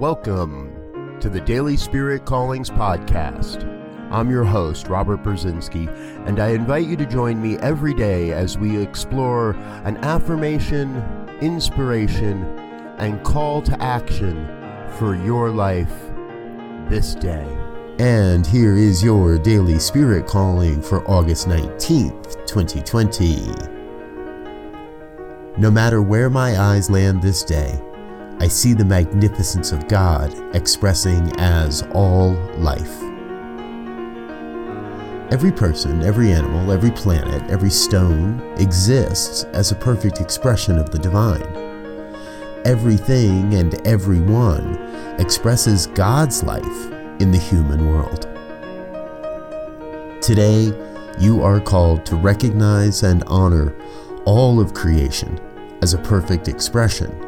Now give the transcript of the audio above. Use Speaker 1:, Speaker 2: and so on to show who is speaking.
Speaker 1: Welcome to the Daily Spirit Callings Podcast. I'm your host, Robert Brzezinski, and I invite you to join me every day as we explore an affirmation, inspiration, and call to action for your life this day. And here is your Daily Spirit Calling for August 19th, 2020. No matter where my eyes land this day, I see the magnificence of God expressing as all life. Every person, every animal, every planet, every stone exists as a perfect expression of the divine. Everything and everyone expresses God's life in the human world. Today, you are called to recognize and honor all of creation as a perfect expression